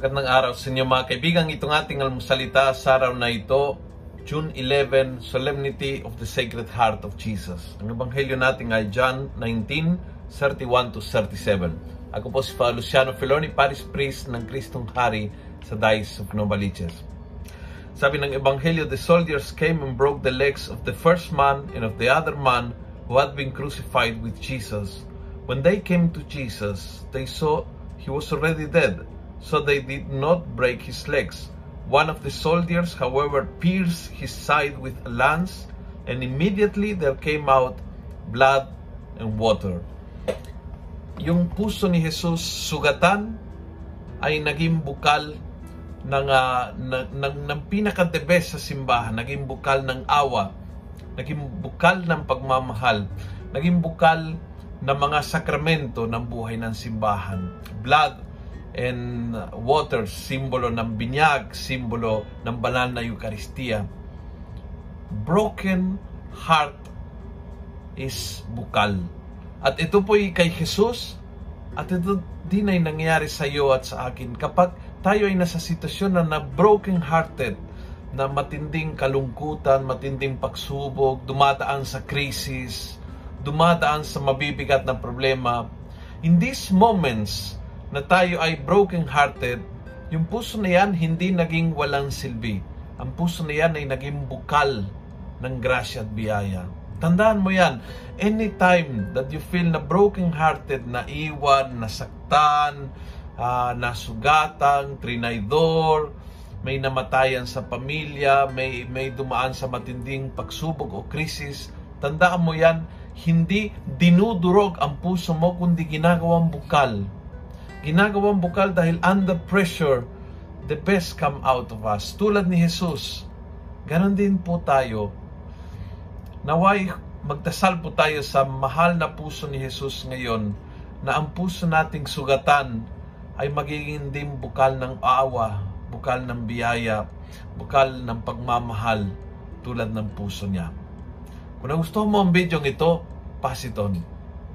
Magandang araw sa inyo mga kaibigan. Itong ating almusalita sa araw na ito, June 11, Solemnity of the Sacred Heart of Jesus. Ang ebanghelyo natin ay John 19, 31 to 37. Ako po si Father Luciano Filoni, Paris Priest ng Kristong Hari sa Dice of Novaliches. Sabi ng ebanghelyo, the soldiers came and broke the legs of the first man and of the other man who had been crucified with Jesus. When they came to Jesus, they saw he was already dead, so they did not break his legs. One of the soldiers, however, pierced his side with a lance, and immediately there came out blood and water. Yung puso ni Jesus sugatan ay naging bukal ng, uh, ng, ng, ng pinaka-the-best sa simbahan, naging bukal ng awa, naging bukal ng pagmamahal, naging bukal ng mga sakramento ng buhay ng simbahan. Blood and water, simbolo ng binyag, simbolo ng banal na Eucharistia. Broken heart is bukal. At ito po ay kay Jesus at ito din ay nangyayari sa iyo at sa akin kapag tayo ay nasa sitwasyon na na broken hearted na matinding kalungkutan, matinding pagsubok, dumadaan sa krisis, dumadaan sa mabibigat na problema. In these moments na tayo ay broken-hearted, yung puso na yan hindi naging walang silbi. Ang puso na yan ay naging bukal ng grasya at biyaya. Tandaan mo yan, anytime that you feel na broken-hearted, naiwan, nasaktan, uh, nasugatan, trinaydor, may namatayan sa pamilya, may, may dumaan sa matinding pagsubok o krisis, tandaan mo yan, hindi dinudurog ang puso mo, kundi ginagawang bukal. Ginagawang bukal dahil under pressure, the best come out of us. Tulad ni Jesus, ganon din po tayo. Naway magdasal po tayo sa mahal na puso ni Jesus ngayon na ang puso nating sugatan ay magiging din bukal ng awa, bukal ng biyaya, bukal ng pagmamahal tulad ng puso niya. Kung nagustuhan mo ang video ito, pass it on.